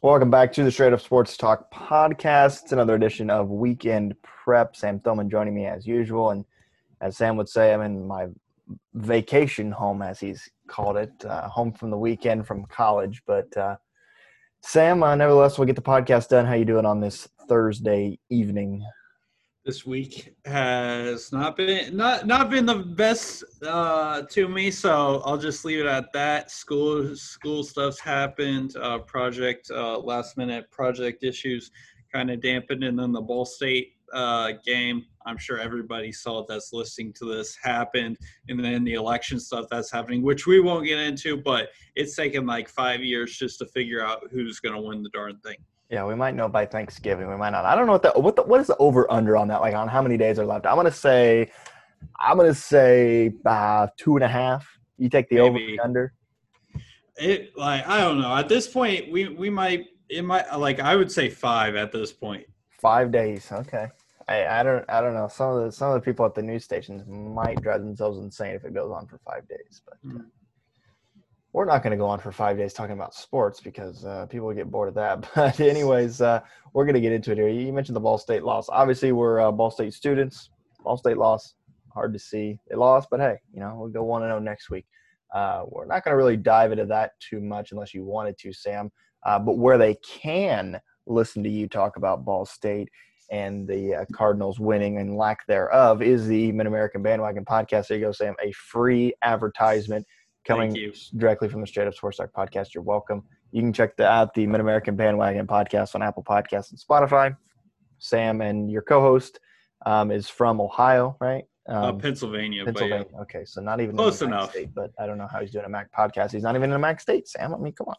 Welcome back to the Straight Up Sports Talk podcast. It's another edition of Weekend Prep. Sam Thillman joining me as usual. And as Sam would say, I'm in my vacation home, as he's called it, uh, home from the weekend from college. But uh, Sam, uh, nevertheless, we'll get the podcast done. How you doing on this Thursday evening? This week has not been not not been the best uh, to me, so I'll just leave it at that. School school stuff's happened. Uh, project uh, last minute project issues kind of dampened, and then the Ball State uh, game. I'm sure everybody saw that's listening to this happened, and then the election stuff that's happening, which we won't get into, but it's taken like five years just to figure out who's going to win the darn thing. Yeah, we might know by Thanksgiving. We might not. I don't know what the what the, what is the over under on that? Like on how many days are left? I'm gonna say, I'm gonna say uh, two and a half. You take the Maybe. over under. It like I don't know. At this point, we we might it might like I would say five at this point. Five days. Okay. I, I don't I don't know. Some of the some of the people at the news stations might drive themselves insane if it goes on for five days. But mm. We're not going to go on for five days talking about sports because uh, people get bored of that. But anyways, uh, we're going to get into it here. You mentioned the Ball State loss. Obviously, we're uh, Ball State students. Ball State loss. Hard to see they lost, but hey, you know we'll go one and zero oh next week. Uh, we're not going to really dive into that too much unless you wanted to, Sam. Uh, but where they can listen to you talk about Ball State and the uh, Cardinals winning and lack thereof is the Mid American Bandwagon podcast. There you go, Sam. A free advertisement coming directly from the Straight Up Sports Talk podcast. You're welcome. You can check the, out the Mid American Bandwagon podcast on Apple Podcasts and Spotify. Sam and your co-host um, is from Ohio, right? Um, uh, Pennsylvania. Pennsylvania. Yeah. Okay, so not even close enough. State, but I don't know how he's doing a MAC podcast. He's not even in a MAC state, Sam. I mean, come on.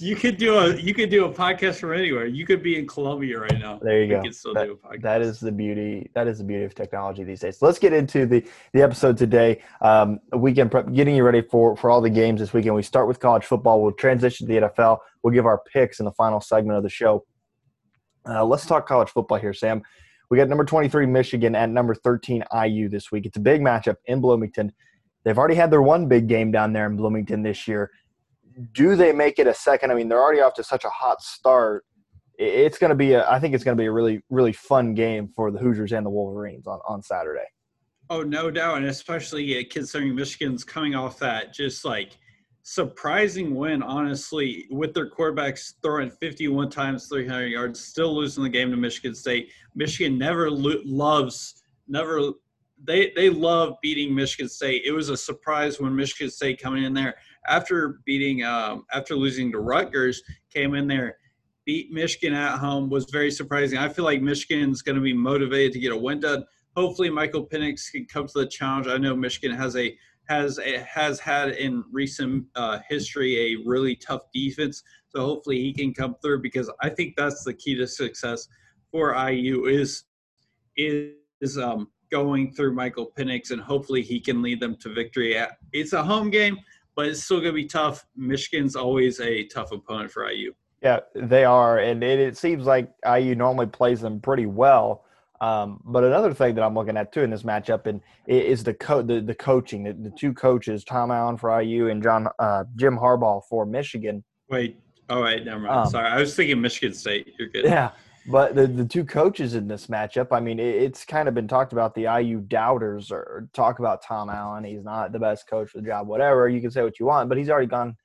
You could do a you could do a podcast from anywhere. You could be in Columbia right now. There you go. That, that is the beauty. That is the beauty of technology these days. So let's get into the the episode today. Um, weekend prep, getting you ready for for all the games this weekend. We start with college football. We'll transition to the NFL. We'll give our picks in the final segment of the show. Uh, let's talk college football here, Sam. We got number 23 Michigan at number 13 IU this week. It's a big matchup in Bloomington. They've already had their one big game down there in Bloomington this year. Do they make it a second? I mean, they're already off to such a hot start. It's going to be a, I think it's going to be a really, really fun game for the Hoosiers and the Wolverines on, on Saturday. Oh, no doubt. And especially considering Michigan's coming off that just like surprising win, honestly, with their quarterbacks throwing 51 times 300 yards, still losing the game to Michigan State. Michigan never lo- loves, never, they, they love beating Michigan State. It was a surprise when Michigan State coming in there after beating, um, after losing to Rutgers, came in there, beat Michigan at home, was very surprising. I feel like Michigan's going to be motivated to get a win done. Hopefully, Michael Penix can come to the challenge. I know Michigan has a has has had in recent uh, history a really tough defense. So hopefully he can come through because I think that's the key to success for IU is is um, going through Michael Penix and hopefully he can lead them to victory. It's a home game, but it's still going to be tough. Michigan's always a tough opponent for IU. Yeah, they are, and it, it seems like IU normally plays them pretty well. Um, but another thing that I'm looking at too in this matchup and is the co- the, the coaching. The, the, two coaches, Tom Allen for IU and John uh, Jim Harbaugh for Michigan. Wait, all right, never mind. Um, Sorry, I was thinking Michigan State. You're good. Yeah, but the, the two coaches in this matchup, I mean, it, it's kind of been talked about the IU doubters or talk about Tom Allen. He's not the best coach for the job, whatever. You can say what you want, but he's already gone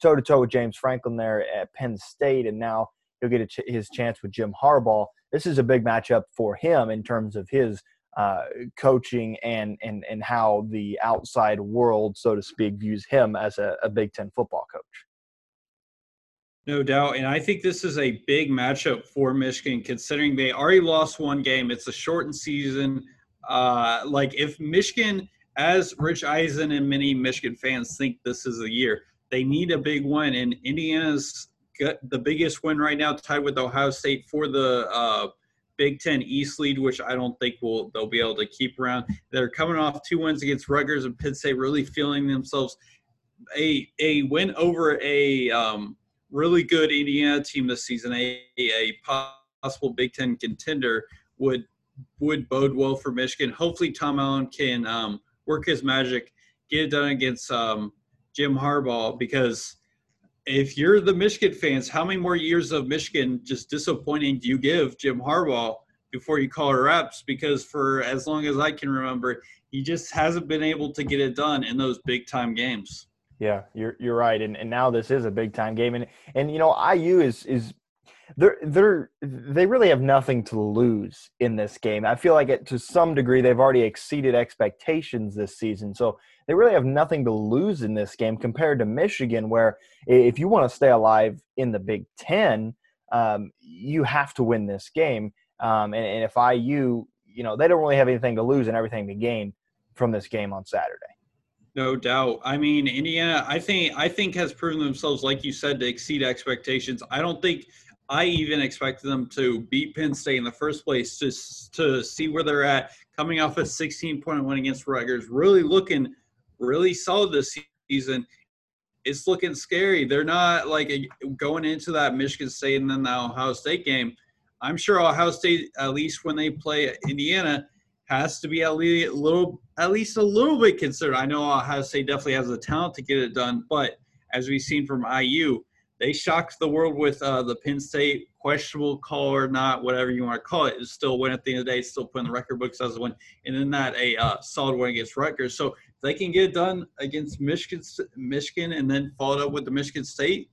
toe to toe with James Franklin there at Penn State, and now he'll get ch- his chance with Jim Harbaugh this is a big matchup for him in terms of his uh, coaching and, and, and how the outside world, so to speak, views him as a, a Big Ten football coach. No doubt. And I think this is a big matchup for Michigan, considering they already lost one game. It's a shortened season. Uh, like, if Michigan, as Rich Eisen and many Michigan fans think this is the year, they need a big win. And Indiana's the biggest win right now, tied with Ohio State for the uh, Big Ten East lead, which I don't think will they'll be able to keep around. They're coming off two wins against Rutgers and Penn State, really feeling themselves. A a win over a um, really good Indiana team this season, a a possible Big Ten contender would would bode well for Michigan. Hopefully, Tom Allen can um, work his magic, get it done against um, Jim Harbaugh because if you're the Michigan fans, how many more years of Michigan just disappointing do you give Jim Harbaugh before you call it reps? Because for as long as I can remember, he just hasn't been able to get it done in those big time games. Yeah, you're you're right, and and now this is a big time game, and and you know IU is is they're they're they really have nothing to lose in this game. I feel like it to some degree they've already exceeded expectations this season. So they really have nothing to lose in this game compared to Michigan, where if you want to stay alive in the Big Ten, um, you have to win this game. Um, and, and if IU, you know, they don't really have anything to lose and everything to gain from this game on Saturday. No doubt. I mean, Indiana, I think I think has proven themselves, like you said, to exceed expectations. I don't think I even expected them to beat Penn State in the first place just to see where they're at, coming off a 16 point win against Rutgers, really looking really solid this season. It's looking scary. They're not like going into that Michigan State and then the Ohio State game. I'm sure Ohio State, at least when they play Indiana, has to be at least a little, at least a little bit concerned. I know Ohio State definitely has the talent to get it done, but as we've seen from IU, they shocked the world with uh, the Penn State questionable call or not, whatever you want to call it. Still win at the end of the day. Still putting the record books as a win, and then that a uh, solid win against Rutgers. So they can get it done against Michigan, Michigan, and then followed up with the Michigan State.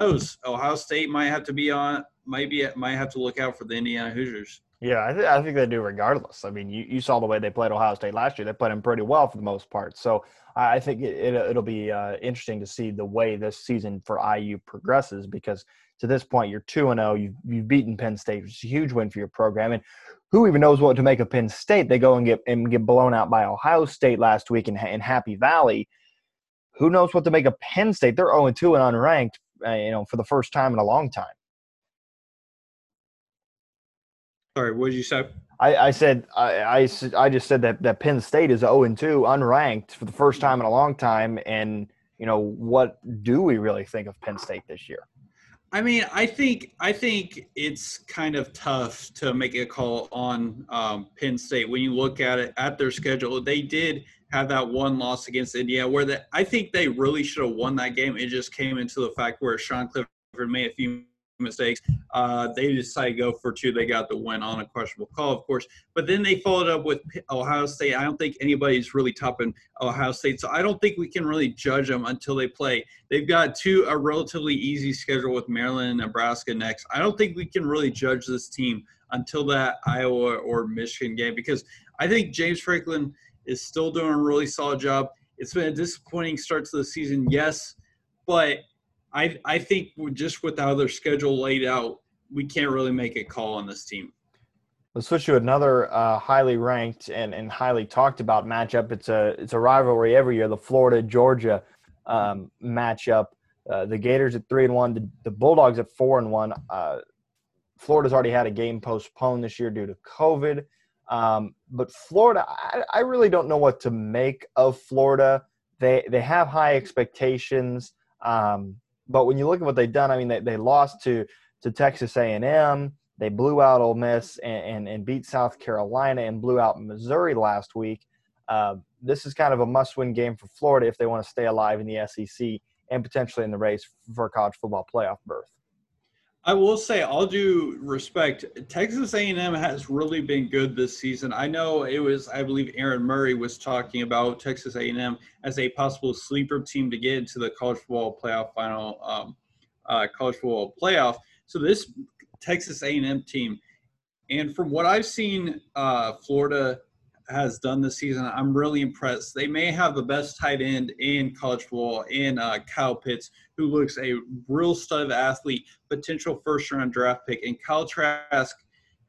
Ohio State might have to be on, might be might have to look out for the Indiana Hoosiers. Yeah, I, th- I think they do regardless. I mean, you, you saw the way they played Ohio State last year. They played them pretty well for the most part. So I think it, it, will be uh, interesting to see the way this season for IU progresses because to this point, you're 2 and 0. You've, you've beaten Penn State, which is a huge win for your program. And who even knows what to make of Penn State? They go and get and get blown out by Ohio State last week in, in Happy Valley. Who knows what to make of Penn State? They're 0 2 and unranked, uh, you know, for the first time in a long time. Sorry, what did you say? I, I said I, I, I just said that, that Penn State is 0 and 2, unranked for the first time in a long time. And you know what do we really think of Penn State this year? I mean, I think I think it's kind of tough to make a call on um, Penn State when you look at it at their schedule. They did have that one loss against Indiana, where the, I think they really should have won that game. It just came into the fact where Sean Clifford made a few mistakes. Uh, they decided to go for two. They got the win on a questionable call, of course. But then they followed up with Ohio State. I don't think anybody's really topping Ohio State, so I don't think we can really judge them until they play. They've got two a relatively easy schedule with Maryland and Nebraska next. I don't think we can really judge this team until that Iowa or Michigan game because I think James Franklin is still doing a really solid job. It's been a disappointing start to the season, yes, but I I think just with how their schedule laid out, we can't really make a call on this team. Let's switch to another uh, highly ranked and, and highly talked about matchup. It's a it's a rivalry every year. The Florida Georgia um, matchup. Uh, the Gators at three and one. The, the Bulldogs at four and one. Uh, Florida's already had a game postponed this year due to COVID. Um, but Florida, I, I, really don't know what to make of Florida. They they have high expectations. Um, but when you look at what they've done, I mean, they, they lost to to Texas A&M. They blew out Ole Miss and, and, and beat South Carolina and blew out Missouri last week. Uh, this is kind of a must-win game for Florida if they want to stay alive in the SEC and potentially in the race for college football playoff berth. I will say, all due respect, Texas A&M has really been good this season. I know it was, I believe, Aaron Murray was talking about Texas A&M as a possible sleeper team to get into the college football playoff final, um, uh, college football playoff. So this Texas A&M team, and from what I've seen, uh, Florida has done this season, I'm really impressed. They may have the best tight end in college football in uh, Kyle Pitts, who looks a real stud athlete, potential first round draft pick. And Kyle Trask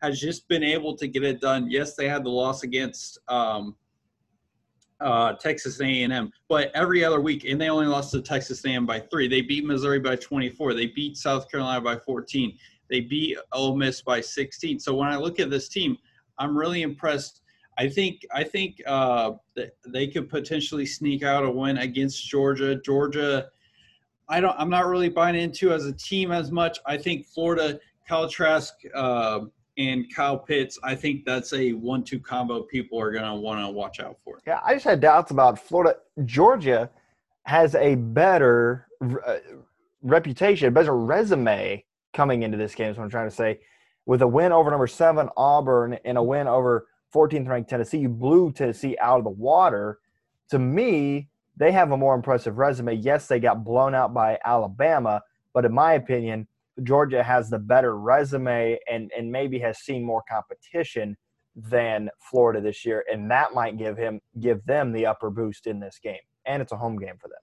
has just been able to get it done. Yes, they had the loss against um, uh, Texas A&M, but every other week, and they only lost to Texas A&M by three. They beat Missouri by 24. They beat South Carolina by 14. They beat Ole Miss by 16. So when I look at this team, I'm really impressed I think I think uh, they could potentially sneak out a win against Georgia. Georgia, I don't. I'm not really buying into as a team as much. I think Florida, Kyle Trask, uh, and Kyle Pitts. I think that's a one-two combo. People are gonna want to watch out for. Yeah, I just had doubts about Florida. Georgia has a better uh, reputation, better resume coming into this game. Is what I'm trying to say. With a win over number seven Auburn and a win over 14th ranked Tennessee, you blew Tennessee out of the water. To me, they have a more impressive resume. Yes, they got blown out by Alabama, but in my opinion, Georgia has the better resume and and maybe has seen more competition than Florida this year, and that might give him give them the upper boost in this game. And it's a home game for them.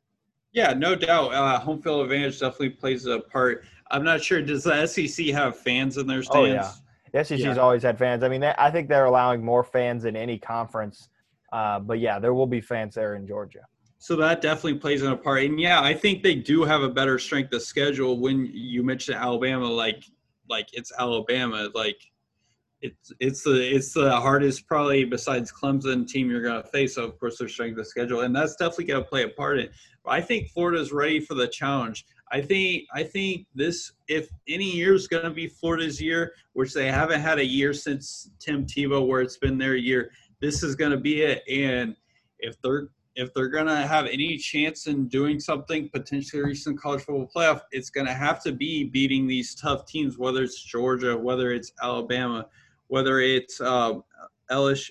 Yeah, no doubt. Uh, home field advantage definitely plays a part. I'm not sure. Does the SEC have fans in their stands? Oh yeah, the SEC's yeah. always had fans. I mean, they, I think they're allowing more fans in any conference. Uh, but yeah, there will be fans there in Georgia. So that definitely plays in a part. And yeah, I think they do have a better strength of schedule. When you mentioned Alabama, like like it's Alabama, like it's it's the it's the hardest probably besides Clemson team you're gonna face. So of course their strength of schedule, and that's definitely gonna play a part in. But I think Florida's ready for the challenge. I think I think this if any year is gonna be Florida's year, which they haven't had a year since Tim Tebow where it's been their year. This is gonna be it, and if they're if they're going to have any chance in doing something potentially recent college football playoff, it's going to have to be beating these tough teams, whether it's Georgia, whether it's Alabama, whether it's uh, LSU.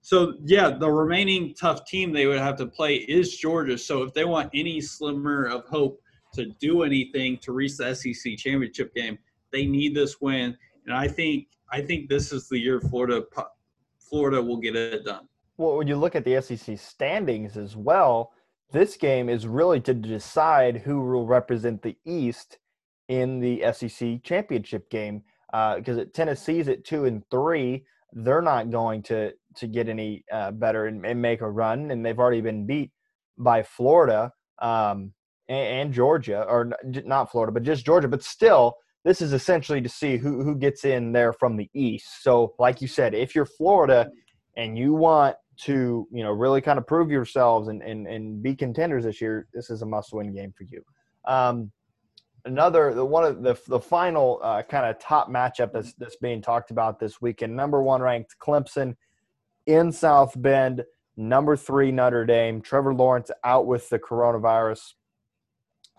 So yeah, the remaining tough team they would have to play is Georgia. So if they want any slimmer of hope to do anything to reach the SEC championship game, they need this win. And I think I think this is the year Florida Florida will get it done well, when you look at the SEC standings as well, this game is really to decide who will represent the East in the SEC championship game. Because uh, Tennessee's at two and three, they're not going to to get any uh, better and, and, make a run, and they've already been beat by Florida um, and, Georgia, or not Florida, but just Georgia. But still, this is essentially to see who who gets in there from the East. So, like you said, if you're Florida and you want to you know really kind of prove yourselves and and, and be contenders this year, this is a must-win game for you. Um, another the one of the the final uh, kind of top matchup that's that's being talked about this weekend. Number one ranked Clemson in South Bend. Number three Notre Dame. Trevor Lawrence out with the coronavirus.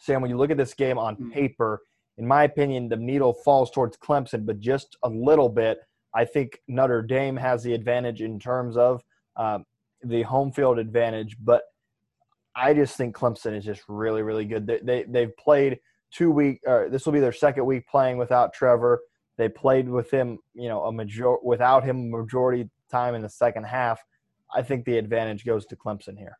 Sam, when you look at this game on hmm. paper, in my opinion, the needle falls towards Clemson, but just a little bit. I think Notre Dame has the advantage in terms of um, the home field advantage. But I just think Clemson is just really, really good. They, they they've played two week. Or this will be their second week playing without Trevor. They played with him, you know, a major without him majority time in the second half. I think the advantage goes to Clemson here.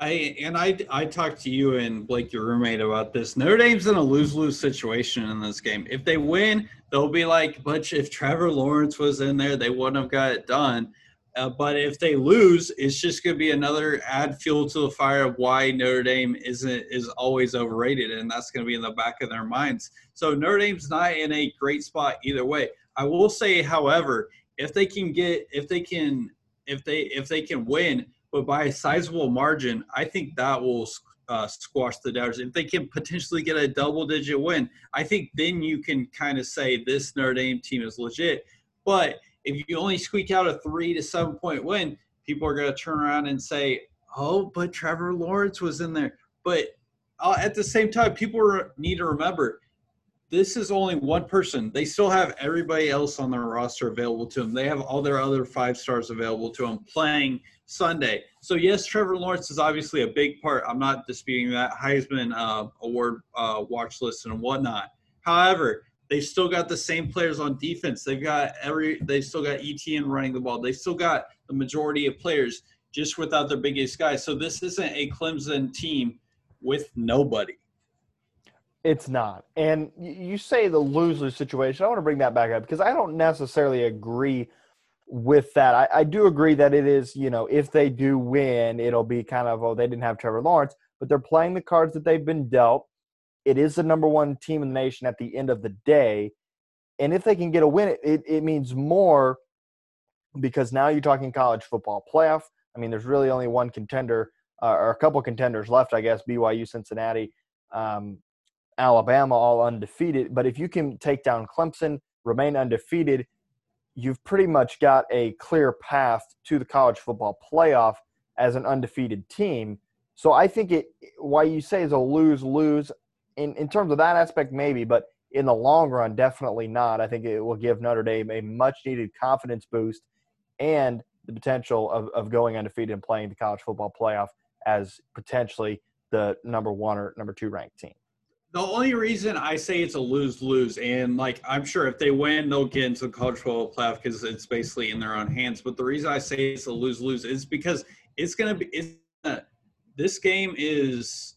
I and I I talked to you and Blake, your roommate, about this. Notre Dame's in a lose lose situation in this game. If they win, they'll be like, but if Trevor Lawrence was in there, they wouldn't have got it done. Uh, but if they lose, it's just going to be another add fuel to the fire of why Notre Dame isn't is always overrated, and that's going to be in the back of their minds. So Notre Dame's not in a great spot either way. I will say, however, if they can get if they can if they if they can win, but by a sizable margin, I think that will uh, squash the doubters. If they can potentially get a double digit win, I think then you can kind of say this Notre Dame team is legit. But if you only squeak out a three to seven point win, people are going to turn around and say, "Oh, but Trevor Lawrence was in there." But uh, at the same time, people need to remember this is only one person. They still have everybody else on their roster available to them. They have all their other five stars available to them playing Sunday. So yes, Trevor Lawrence is obviously a big part. I'm not disputing that Heisman uh, Award uh, watch list and whatnot. However, They've still got the same players on defense. They've got every. They've still got ETN running the ball. They've still got the majority of players just without their biggest guy. So this isn't a Clemson team with nobody. It's not. And you say the lose lose situation. I want to bring that back up because I don't necessarily agree with that. I, I, do agree that it is, you know, if they do win, it'll be kind of, oh, they didn't have Trevor Lawrence, but they're playing the cards that they've been dealt it is the number one team in the nation at the end of the day. And if they can get a win, it, it means more because now you're talking college football playoff. I mean, there's really only one contender uh, or a couple contenders left, I guess BYU, Cincinnati, um, Alabama, all undefeated. But if you can take down Clemson, remain undefeated, you've pretty much got a clear path to the college football playoff as an undefeated team. So I think it why you say is a lose lose. in, in terms of that aspect, maybe, but in the long run, definitely not. I think it will give Notre Dame a much needed confidence boost and the potential of, of going undefeated and playing the college football playoff as potentially the number one or number two ranked team. The only reason I say it's a lose lose, and like I'm sure if they win, they'll get into the college football playoff because it's basically in their own hands. But the reason I say it's a lose lose is because it's gonna be. It's, uh, this game is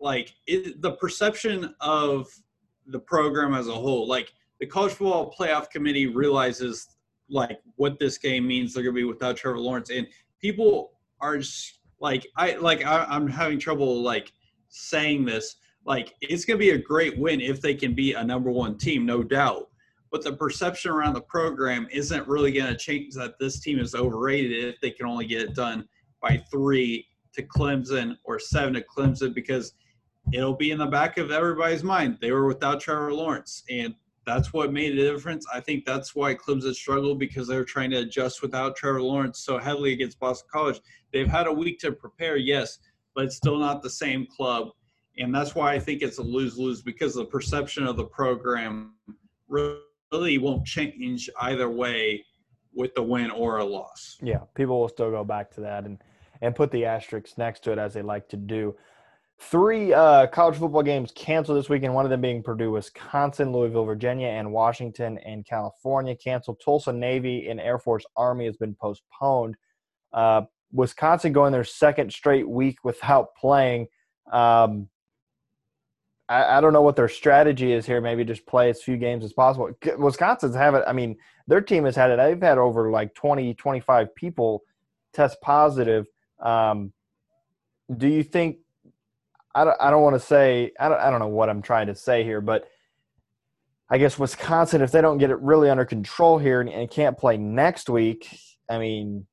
like it, the perception of the program as a whole. Like the college football playoff committee realizes like what this game means. They're gonna be without Trevor Lawrence, and people are just like I like I, I'm having trouble like saying this like it's going to be a great win if they can be a number one team, no doubt. But the perception around the program isn't really going to change that this team is overrated if they can only get it done by three to Clemson or seven to Clemson because it'll be in the back of everybody's mind. They were without Trevor Lawrence, and that's what made a difference. I think that's why Clemson struggled because they were trying to adjust without Trevor Lawrence so heavily against Boston College. They've had a week to prepare, yes, but it's still not the same club and that's why I think it's a lose lose because the perception of the program really won't change either way with the win or a loss. Yeah, people will still go back to that and and put the asterisks next to it as they like to do. Three uh, college football games canceled this weekend. One of them being Purdue, Wisconsin, Louisville, Virginia, and Washington and California canceled. Tulsa Navy and Air Force Army has been postponed. Uh, Wisconsin going their second straight week without playing. Um, I, I, don't know what their strategy is here. Maybe just play as few games as possible. Wisconsin's have it. I mean, their team has had it. They've had over like 20, 25 people test positive. Um, do you think? I don't. I don't want to say. I don't. I don't know what I'm trying to say here, but I guess Wisconsin, if they don't get it really under control here and, and can't play next week, I mean,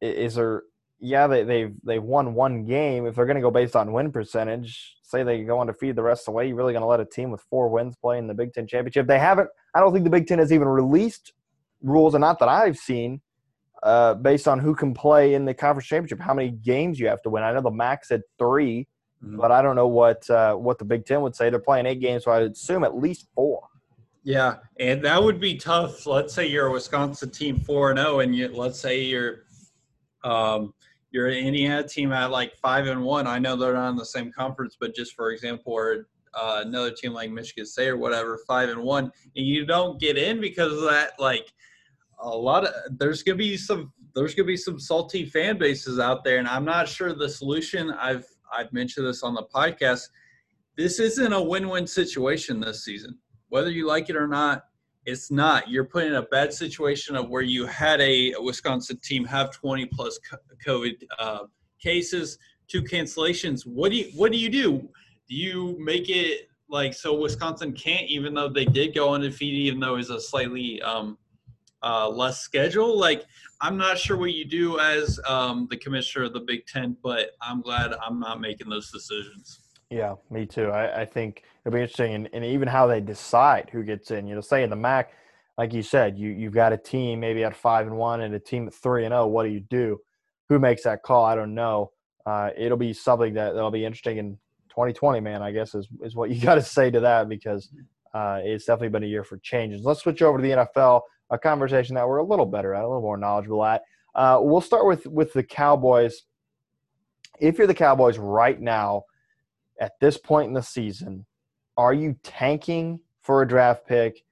is there yeah, they, they've they've won one game. If they're going to go based on win percentage, say they go undefeated the rest of the way, you're really going to let a team with four wins play in the Big Ten championship. They haven't. I don't think the Big Ten has even released rules, and not that I've seen, uh, based on who can play in the conference championship, how many games you have to win. I know the MAC said 3 mm-hmm. but I don't know what uh, what the Big Ten would say. They're playing eight games, so I would assume at least four. Yeah, and that would be tough. Let's say you're a Wisconsin team four and zero, oh, and you, let's say you're um, your Indiana team at like five and one. I know they're not in the same conference, but just for example, or uh, another team like Michigan State or whatever, five and one, and you don't get in because of that, like a lot of there's gonna be some there's gonna be some salty fan bases out there, and I'm not sure the solution. I've I've mentioned this on the podcast. This isn't a win-win situation this season, whether you like it or not it's not. You're put in a bad situation of where you had a, Wisconsin team have 20 plus COVID uh, cases, two cancellations. What do you what do you do? Do you make it like so Wisconsin can't, even though they did go undefeated, even though it's a slightly um, uh, less schedule? Like I'm not sure what you do as um, the commissioner of the Big Ten, but I'm glad I'm not making those decisions. Yeah, me too. I, I think it'll be interesting, and, and, even how they decide who gets in. You know, say in the MAC, like you said, you you've got a team maybe at five and one and a team at three and zero. Oh, what do you do? Who makes that call? I don't know. Uh, it'll be something that that'll be interesting in 2020. Man, I guess is is what you got to say to that because uh, it's definitely been a year for changes. Let's switch over to the NFL, a conversation that we're a little better at, a little more knowledgeable at. Uh, we'll start with with the Cowboys. If you're the Cowboys right now at this point in the season, are you tanking for a draft pick,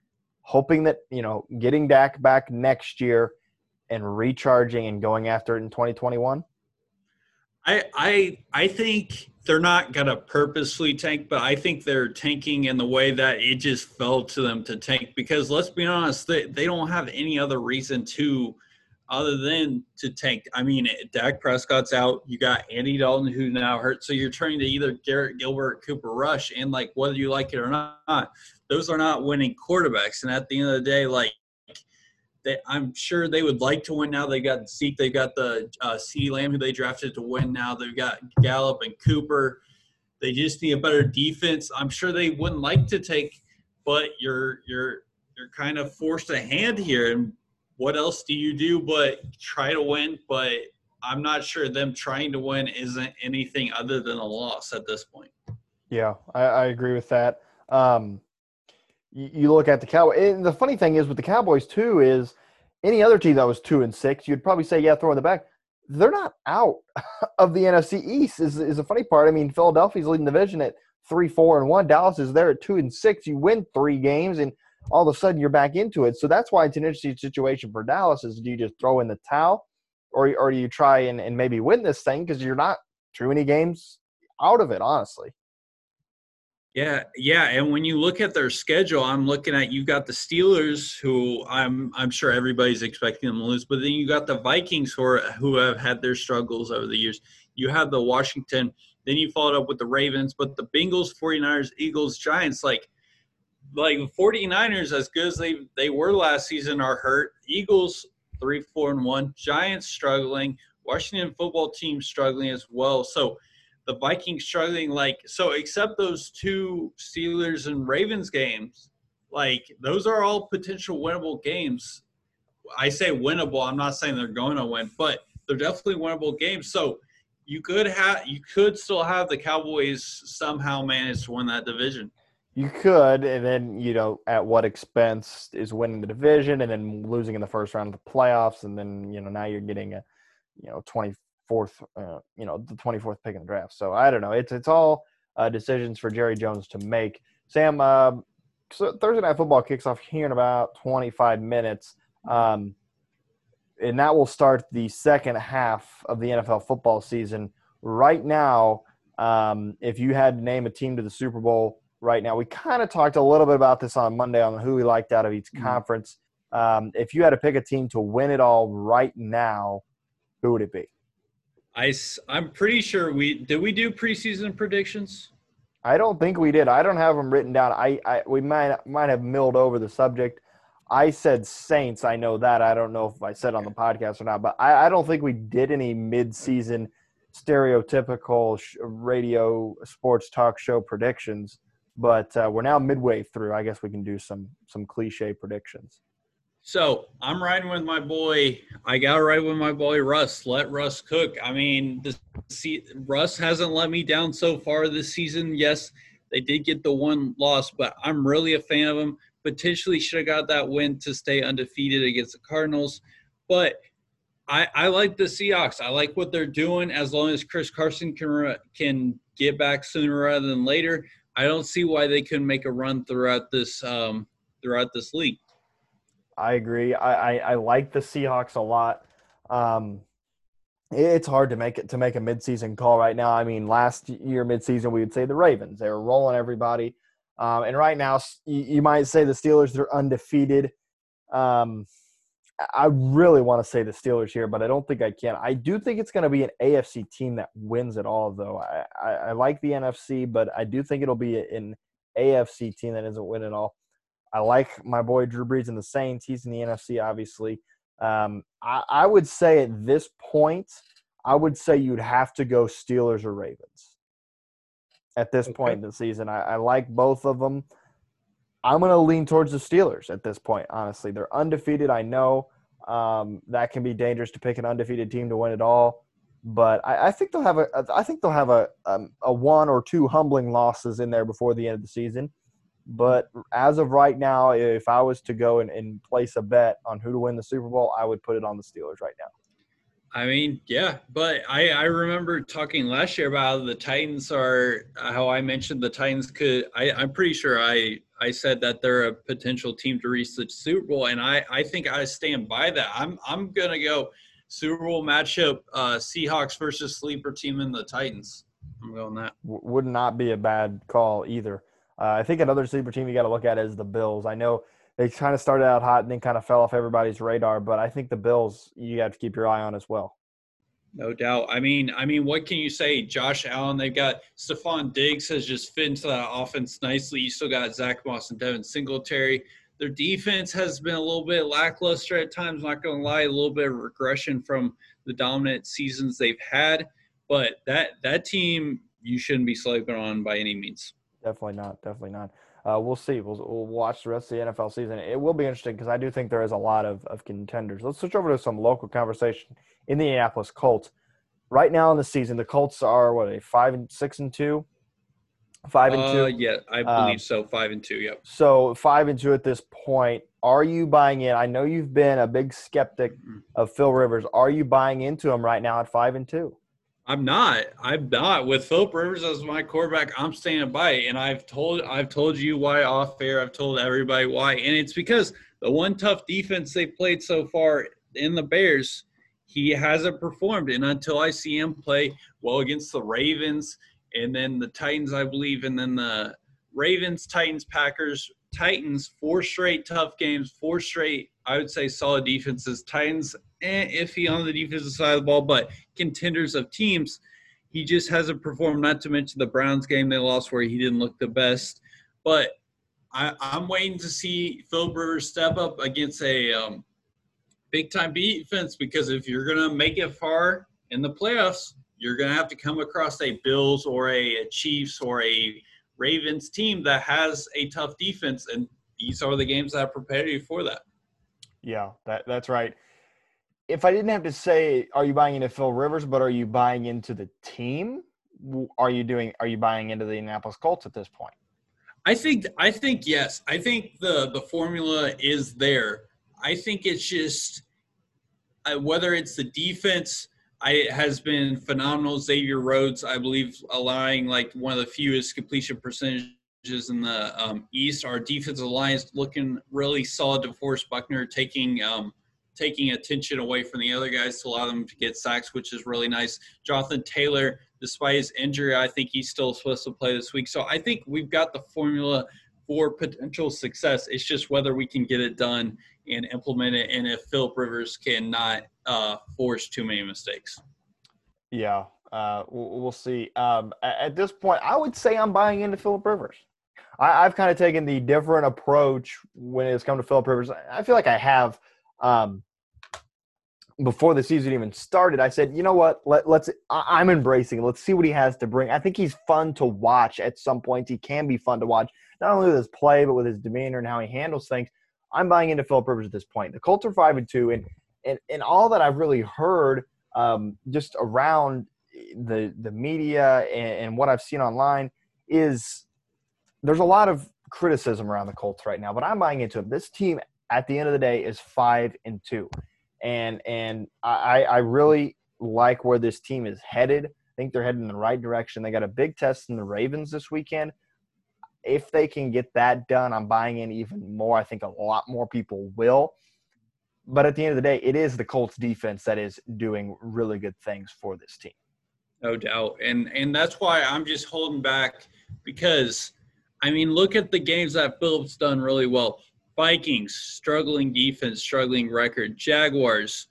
hoping that, you know, getting Dak back next year and recharging and going after it in 2021? I I I think they're not gonna purposely tank, but I think they're tanking in the way that it just fell to them to tank because let's be honest, they, they don't have any other reason to other than to tank. I mean, Dak Prescott's out. You got Andy Dalton who now hurt. So you're turning to either Garrett Gilbert, Cooper Rush, and like whether you like it or not, those are not winning quarterbacks. And at the end of the day, like they, I'm sure they would like to win now. They got Zeke, they got the uh, CeeDee Lamb who they drafted to win now. They've got Gallup and Cooper. They just need a better defense. I'm sure they wouldn't like to take, but you're you're you're kind of forced a hand here and what else do you do but try to win? But I'm not sure them trying to win isn't anything other than a loss at this point. Yeah, I, I agree with that. Um, you, you look at the Cowboys, and the funny thing is with the Cowboys too is any other team that was two and six, you'd probably say yeah, throw in the back. They're not out of the NFC East. Is is a funny part. I mean, Philadelphia's leading the division at three, four, and one. Dallas is there at two and six. You win three games, and all of a sudden you're back into it. So that's why it's an interesting situation for Dallas. Is do you just throw in the towel, or or do you try and, and maybe win this thing because you're not too many games out of it, honestly. Yeah, yeah, and when you look at their schedule, I'm looking at you've got the Steelers, who I'm I'm sure everybody's expecting them to lose, but then you got the Vikings, who are, who have had their struggles over the years. You have the Washington, then you followed up with the Ravens, but the Bengals, 49ers, Eagles, Giants, like like the 49ers, as good as they they were last season, are hurt. Eagles three, four, and one. Giants struggling. Washington football team struggling as well. So the Vikings struggling. Like so, except those two Steelers and Ravens games, like those are all potential winnable games. I say winnable. I'm not saying they're going to win, but they're definitely winnable games. So you could have you could still have the Cowboys somehow manage to win that division. You could, and then you know at what expense is winning the division and then losing in the first round of the playoffs, and then you know now you're getting a you know twenty fourth, uh, you know the twenty fourth pick in the draft. So I don't know. It's it's all uh, decisions for Jerry Jones to make. Sam, uh, so Thursday night football kicks off here in about twenty five minutes. Um, and that will start the second half of the NFL football season. Right now, um, if you had to name a team to the Super Bowl right now, we kind of talked a little bit about this on Monday on who we liked out of each mm-hmm. conference. Um, if you had to pick a team to win it all right now, who would it be? I, I'm pretty sure we did. We do preseason predictions. I don't think we did. I don't have them written down. I, I we might might have milled over the subject. I said Saints. I know that. I don't know if I said on the podcast or not, but I, I don't think we did any mid-season stereotypical sh- radio sports talk show predictions. But uh, we're now midway through. I guess we can do some some cliche predictions. So I'm riding with my boy. I got to ride with my boy Russ. Let Russ cook. I mean, the, see, Russ hasn't let me down so far this season. Yes, they did get the one loss, but I'm really a fan of him potentially should have got that win to stay undefeated against the Cardinals. But I, I like the Seahawks. I like what they're doing. As long as Chris Carson can can get back sooner rather than later, I don't see why they couldn't make a run throughout this um, throughout this league. I agree. I, I, I like the Seahawks a lot. Um, it's hard to make it to make a midseason call right now. I mean, last year midseason we would say the Ravens. They were rolling everybody. Um, and right now, you, you, might say the Steelers They're undefeated. Um, I really want to say the Steelers here, but I don't think I can. I do think it's going to be an AFC team that wins it all, though. I, I, I, like the NFC, but I do think it'll be an AFC team that doesn't win it all. I like my boy Drew Brees and the Saints. He's in the NFC, obviously. Um, I, I would say at this point, I would say you'd have to go Steelers or Ravens at this okay. point in the season. I, I like both of them. I'm going to lean towards the Steelers at this point. Honestly, they're undefeated. I know um, that can be dangerous to pick an undefeated team to win it all, but I, I think they'll have a. I think they'll have a um, a one or two humbling losses in there before the end of the season. But as of right now, if I was to go and, and place a bet on who to win the Super Bowl, I would put it on the Steelers right now. I mean, yeah, but I, I remember talking last year about the Titans are how I mentioned the Titans could. I, I'm pretty sure I I said that they're a potential team to reach the Super Bowl, and I I think I stand by that. I'm I'm gonna go Super Bowl matchup uh, Seahawks versus sleeper team in the Titans. I'm going that. Would not be a bad call either. Uh, I think another sleeper team you got to look at is the Bills. I know they kind of started out hot and then kind of fell off everybody's radar. But I think the Bills you have to keep your eye on as well. No doubt. I mean, I mean, what can you say? Josh Allen, they've got Stefon Diggs has just fit into that offense nicely. You still got Zach Moss and Devin Singletary. Their defense has been a little bit lackluster at times. Not to lie, a little bit of regression from the dominant seasons they've had. But that that team, you shouldn't be sleeping on by any means. Definitely not. Definitely not uh, we'll see. We'll, we'll watch the rest of the NFL season. It will be interesting because I do think there is a lot of, of contenders. Let's switch over to some local conversation in the Indianapolis Colts. Right now in the season, the Colts are what a five and six and two. Five and two. Uh, yeah, I Um, believe so. Five and two. Yep. So five and two at this point. Are you buying in? I know you've been a big skeptic Mm. of Phil Rivers. Are you buying into him right now at five and two? I'm not. I'm not with Philip Rivers as my quarterback. I'm standing by and I've told I've told you why off air. I've told everybody why, and it's because the one tough defense they played so far in the Bears, he hasn't performed, and until I see him play well against the Ravens and then the Titans, I believe, and then the Ravens, Titans, Packers, Titans, four straight tough games, four straight, I would say, solid defenses. Titans, eh, iffy on the defensive side of the ball, but contenders of teams. He just hasn't performed. Not to mention the Browns game they lost, where he didn't look the best. But I, I'm waiting to see Phil Rivers step up against a um, big time defense because if you're gonna make it far in the playoffs, you're gonna have to come across a Bills or a, a Chiefs or a Ravens team that has a tough defense, and these are the games that prepare you for that. Yeah, that that's right. If I didn't have to say, are you buying into Phil Rivers, but are you buying into the team? Are you doing? Are you buying into the Indianapolis Colts at this point? I think I think yes. I think the the formula is there. I think it's just uh, whether it's the defense. I has been phenomenal. Xavier Rhodes, I believe, allowing like one of the fewest completion percentages in the um, East. Our defensive line is looking really solid. DeForest Buckner taking um, taking attention away from the other guys to allow them to get sacks, which is really nice. Jonathan Taylor, despite his injury, I think he's still supposed to play this week. So I think we've got the formula for potential success. It's just whether we can get it done and implement it, and if Philip Rivers cannot uh, force too many mistakes. Yeah, uh, we'll, see. Um, at this point, I would say I'm buying into Philip Rivers. I, I've kind of taken the different approach when it's come to Philip Rivers. I feel like I have um, before the season even started. I said, you know what? Let, let's. I, I'm embracing. Let's see what he has to bring. I think he's fun to watch at some points. He can be fun to watch, not only with his play but with his demeanor and how he handles things. I'm buying into Philip Rivers at this point. The Colts are five and two, and and and all that I've really heard um, just around the the media and, and what I've seen online is there's a lot of criticism around the Colts right now, but I'm buying into it. This team at the end of the day is five and two, and and I I really like where this team is headed. I think they're heading in the right direction. They got a big test in the Ravens this weekend. If they can get that done, I'm buying in even more. I think a lot more people will. But at the end of the day, it is the Colts defense that is doing really good things for this team. No doubt. And and that's why I'm just holding back because I mean, look at the games that Philip's done really well. Vikings, struggling defense, struggling record. Jaguars,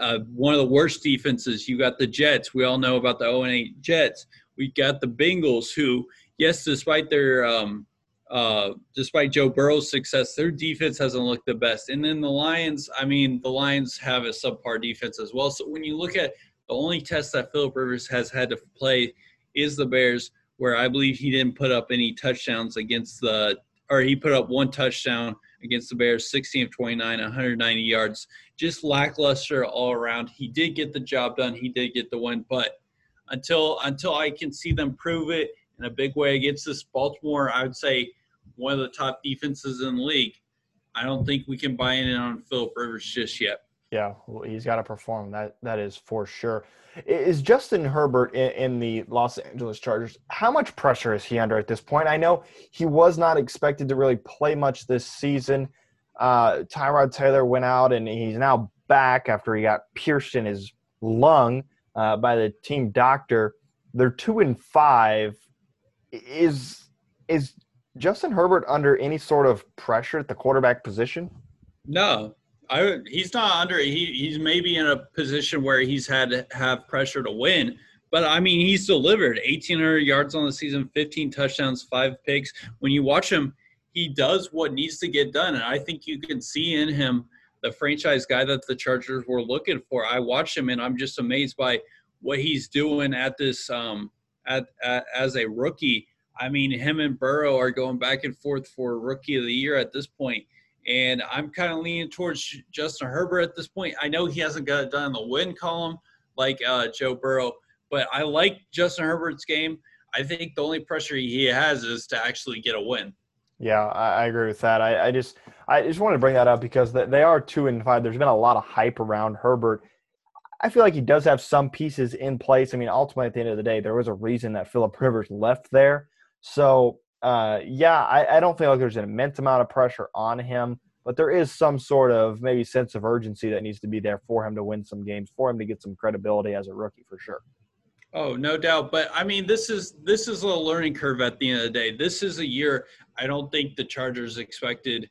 uh, one of the worst defenses. You got the Jets. We all know about the 0 8 Jets. We got the Bengals, who, yes, despite their um, uh, despite Joe Burrow's success, their defense hasn't looked the best. And then the Lions, I mean, the Lions have a subpar defense as well. So when you look at the only test that Philip Rivers has had to play is the Bears, where I believe he didn't put up any touchdowns against the, or he put up one touchdown against the Bears, 16 of 29, 190 yards. Just lackluster all around. He did get the job done. He did get the win, but until until I can see them prove it in a big way against this Baltimore, I would say one of the top defenses in the league. I don't think we can buy in on Philip Rivers just yet. Yeah, well, he's got to perform. That that is for sure. Is Justin Herbert in, in the Los Angeles Chargers? How much pressure is he under at this point? I know he was not expected to really play much this season. Uh, Tyrod Taylor went out and he's now back after he got pierced in his lung uh, by the team doctor. They're two and five. Is is Justin Herbert under any sort of pressure at the quarterback position? No, I he's not under. He he's maybe in a position where he's had to have pressure to win, but I mean he's delivered 1,800 yards on the season, 15 touchdowns, five picks. When you watch him, he does what needs to get done, and I think you can see in him the franchise guy that the Chargers were looking for. I watch him, and I'm just amazed by what he's doing at this um at, at as a rookie. I mean, him and Burrow are going back and forth for rookie of the year at this point. And I'm kind of leaning towards Justin Herbert at this point. I know he hasn't got it done in the win column like uh, Joe Burrow, but I like Justin Herbert's game. I think the only pressure he has is to actually get a win. Yeah, I, I agree with that. I, I, just I just wanted to bring that up because they are two and five. There's been a lot of hype around Herbert. I feel like he does have some pieces in place. I mean, ultimately, at the end of the day, there was a reason that Philip Rivers left there. So, uh, yeah, I, I don't feel like there's an immense amount of pressure on him, but there is some sort of maybe sense of urgency that needs to be there for him to win some games, for him to get some credibility as a rookie, for sure. Oh, no doubt. But I mean, this is this is a learning curve at the end of the day. This is a year I don't think the Chargers expected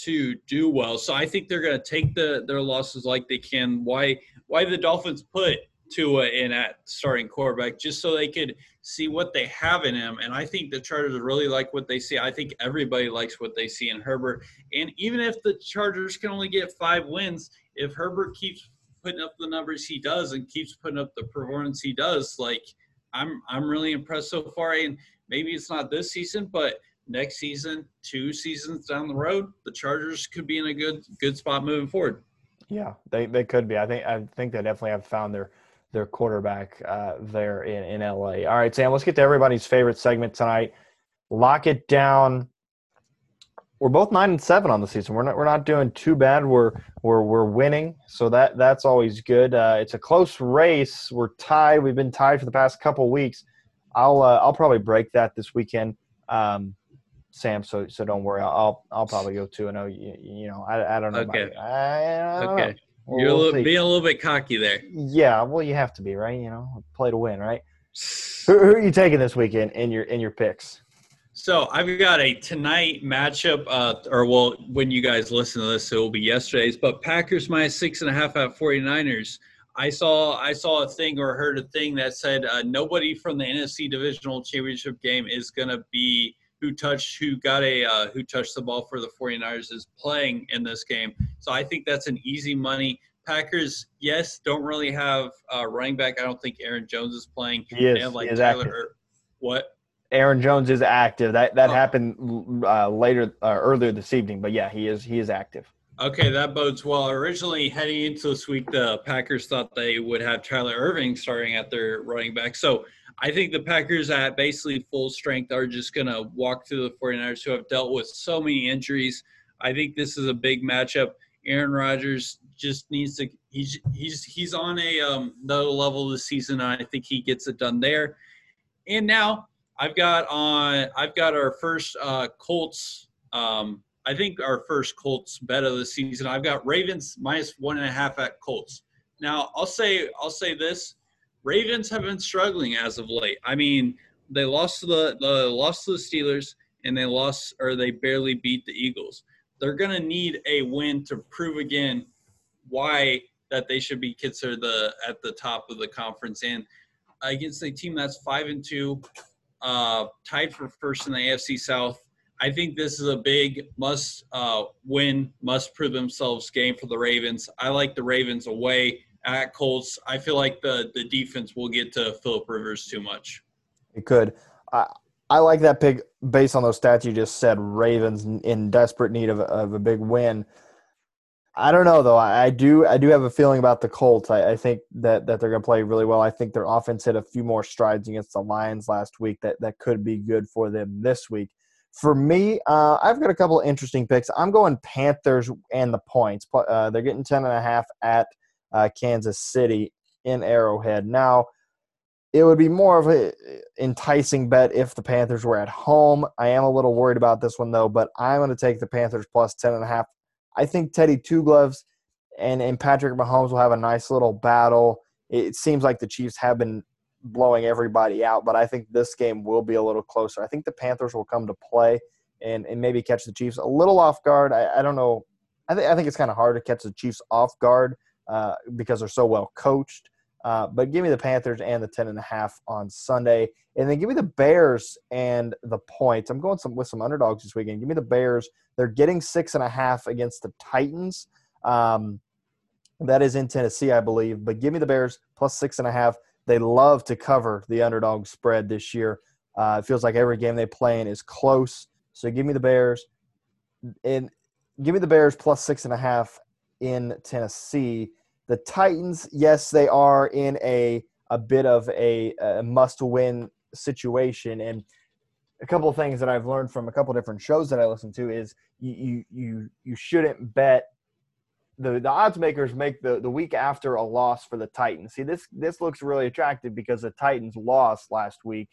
to do well. So I think they're going to take the their losses like they can. Why why the Dolphins put Tua in at starting quarterback just so they could see what they have in him. And I think the Chargers really like what they see. I think everybody likes what they see in Herbert. And even if the Chargers can only get five wins, if Herbert keeps putting up the numbers he does and keeps putting up the performance he does, like I'm I'm really impressed so far. And maybe it's not this season, but next season, two seasons down the road, the Chargers could be in a good good spot moving forward. Yeah, they, they could be. I think I think they definitely have found their their quarterback uh, there in, in LA. All right, Sam, let's get to everybody's favorite segment tonight. Lock it down. We're both nine and seven on the season. We're not we're not doing too bad. We're we're we're winning, so that that's always good. Uh, it's a close race. We're tied. We've been tied for the past couple weeks. I'll uh, I'll probably break that this weekend. Um, Sam, so so don't worry. I'll I'll probably go two and zero. Oh, you, you know, I, I don't know. Okay. I, I okay. Know. We'll, You're a little, being a little bit cocky there. Yeah, well, you have to be, right? You know, play to win, right? who, who, are you taking this weekend in your in your picks? So I've got a tonight matchup, uh, or well, when you guys listen to this, it will be yesterday's. But Packers minus six and a half at 49ers. I saw I saw a thing or heard a thing that said uh, nobody from the NFC Divisional Championship game is going to be who touched who got a uh, who touched the ball for the 49ers is playing in this game. So I think that's an easy money. Packers, yes, don't really have uh, running back. I don't think Aaron Jones is playing. He is. like is Tyler active. What? Aaron Jones is active. That that oh. happened uh, later uh, earlier this evening, but yeah, he is he is active. Okay, that bodes well. Originally, heading into this week, the Packers thought they would have Tyler Ervin starting at their running back. So I think the Packers at basically full strength are just going to walk through the 49ers who have dealt with so many injuries. I think this is a big matchup. Aaron Rodgers just needs to he's he's he's on a um another level this season. I think he gets it done there. And now I've got on I've got our first uh Colts um I think our first Colts bet of the season. I've got Ravens minus one and a half at Colts. Now I'll say I'll say this. Ravens have been struggling as of late. I mean, they lost to the, the lost to the Steelers and they lost or they barely beat the Eagles. They're gonna need a win to prove again why that they should be considered the at the top of the conference and against a team that's five and two, uh, tied for first in the AFC South. I think this is a big must uh, win, must prove themselves game for the Ravens. I like the Ravens away at Colts. I feel like the the defense will get to Philip Rivers too much. It could. I I like that pick based on those stats you just said. Ravens in desperate need of, of a big win. I don't know though. I, I do I do have a feeling about the Colts. I, I think that, that they're going to play really well. I think their offense hit a few more strides against the Lions last week that, that could be good for them this week. For me, uh, I've got a couple of interesting picks. I'm going Panthers and the points. Uh, they're getting 10 and a half at uh, Kansas City in Arrowhead. Now, it would be more of an enticing bet if the Panthers were at home. I am a little worried about this one though, but I'm going to take the Panthers plus ten and a half. I think Teddy Two Gloves and and Patrick Mahomes will have a nice little battle. It seems like the Chiefs have been blowing everybody out, but I think this game will be a little closer. I think the Panthers will come to play and, and maybe catch the Chiefs a little off guard. I, I don't know. I think I think it's kind of hard to catch the Chiefs off guard uh, because they're so well coached. Uh, but give me the Panthers and the ten and a half on Sunday, and then give me the Bears and the points. I'm going some with some underdogs this weekend. Give me the Bears. They're getting six and a half against the Titans. Um, that is in Tennessee, I believe. But give me the Bears plus six and a half. They love to cover the underdog spread this year. Uh, it feels like every game they play in is close. So give me the Bears and give me the Bears plus six and a half in Tennessee. The Titans, yes, they are in a a bit of a, a must-win situation. And a couple of things that I've learned from a couple different shows that I listen to is you you you, you shouldn't bet the, the odds makers make the, the week after a loss for the Titans. See, this this looks really attractive because the Titans lost last week.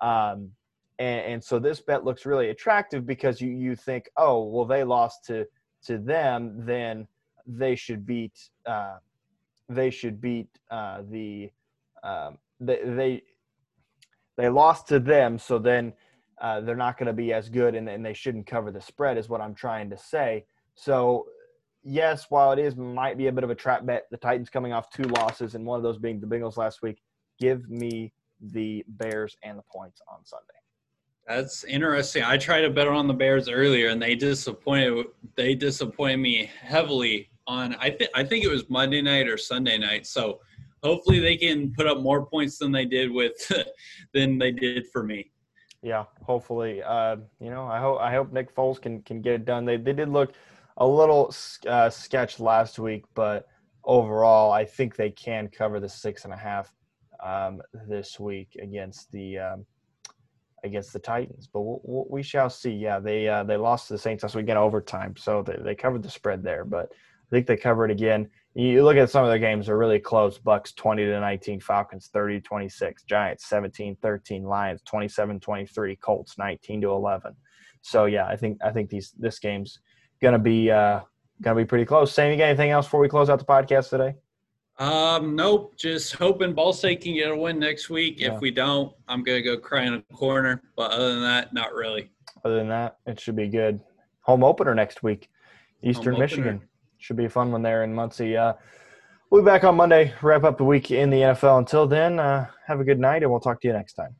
Um, and, and so this bet looks really attractive because you, you think, oh, well, they lost to to them, then they should beat uh, they should beat uh, the um, they, they they lost to them, so then uh, they're not going to be as good, and, and they shouldn't cover the spread, is what I'm trying to say. So yes, while it is might be a bit of a trap bet, the Titans coming off two losses, and one of those being the Bengals last week. Give me the Bears and the points on Sunday. That's interesting. I tried to bet on the Bears earlier, and they disappointed. They disappointed me heavily on. I think I think it was Monday night or Sunday night. So hopefully they can put up more points than they did with than they did for me. Yeah, hopefully. Uh, you know, I hope I hope Nick Foles can can get it done. They they did look a little uh, sketch last week, but overall, I think they can cover the six and a half um, this week against the um, against the Titans. But we'll, we shall see. Yeah, they uh, they lost to the Saints last in overtime, so they, they covered the spread there. But I think they cover it again. You look at some of their games; they're really close. Bucks twenty to nineteen, Falcons 30-26, Giants 17-13, Lions 27-23, Colts nineteen to eleven. So yeah, I think I think these this game's gonna be uh, gonna be pretty close. Sam, you got anything else before we close out the podcast today? Um, nope. Just hoping Ball State can get a win next week. Yeah. If we don't, I'm gonna go cry in a corner. But other than that, not really. Other than that, it should be good. Home opener next week, Eastern Michigan. Should be a fun one there in Muncie. Uh, we'll be back on Monday. Wrap up the week in the NFL. Until then, uh, have a good night, and we'll talk to you next time.